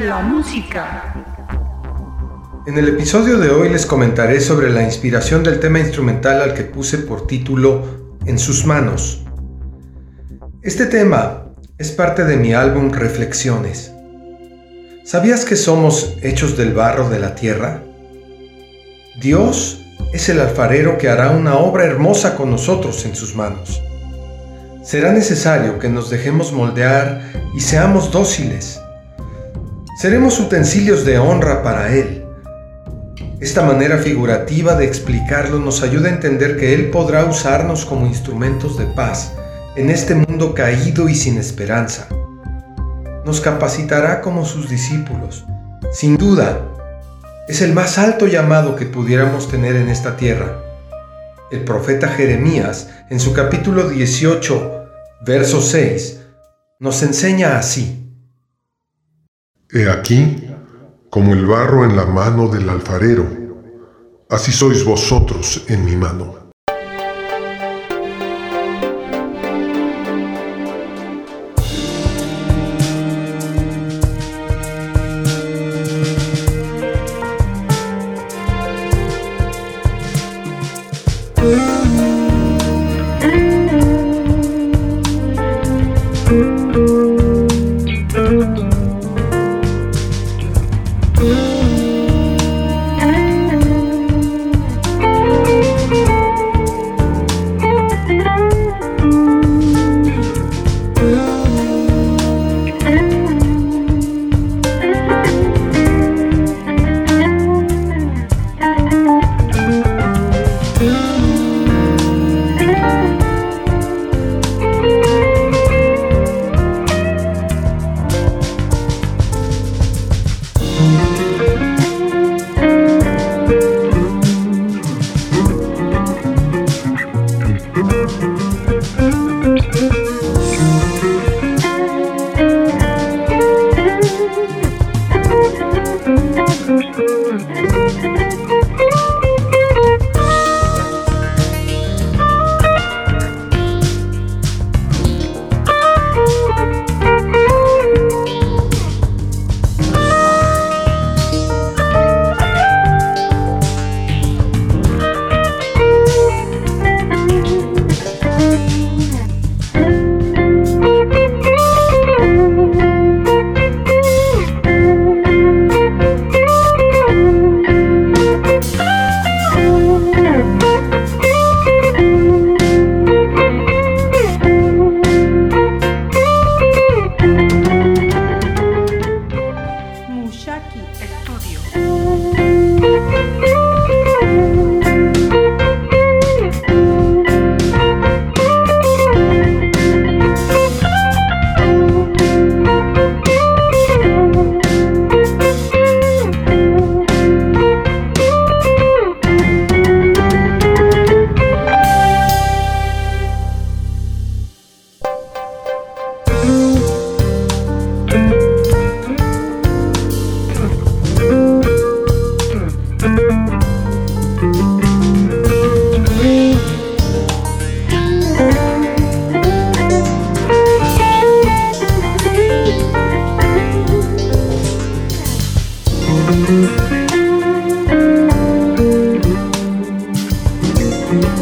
la música. En el episodio de hoy les comentaré sobre la inspiración del tema instrumental al que puse por título En sus manos. Este tema es parte de mi álbum Reflexiones. ¿Sabías que somos hechos del barro de la tierra? Dios es el alfarero que hará una obra hermosa con nosotros en sus manos. Será necesario que nos dejemos moldear y seamos dóciles. Seremos utensilios de honra para Él. Esta manera figurativa de explicarlo nos ayuda a entender que Él podrá usarnos como instrumentos de paz en este mundo caído y sin esperanza. Nos capacitará como sus discípulos. Sin duda, es el más alto llamado que pudiéramos tener en esta tierra. El profeta Jeremías, en su capítulo 18, verso 6, nos enseña así. He aquí, como el barro en la mano del alfarero, así sois vosotros en mi mano. Mm-hmm. Thank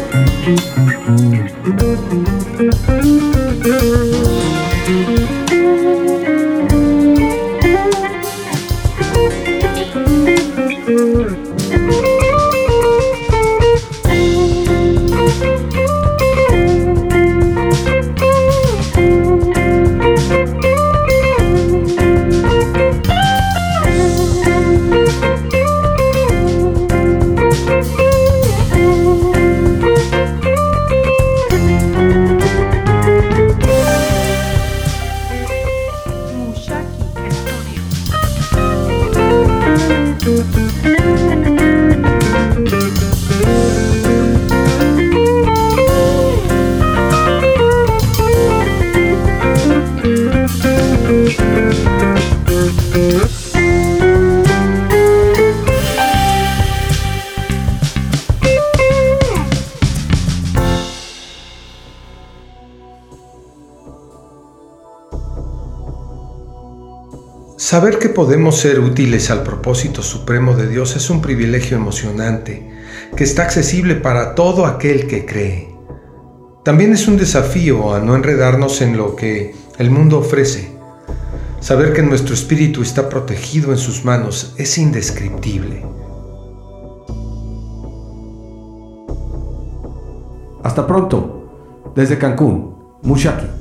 Saber que podemos ser útiles al propósito supremo de Dios es un privilegio emocionante que está accesible para todo aquel que cree. También es un desafío a no enredarnos en lo que el mundo ofrece. Saber que nuestro espíritu está protegido en sus manos es indescriptible. Hasta pronto, desde Cancún, Mushaki.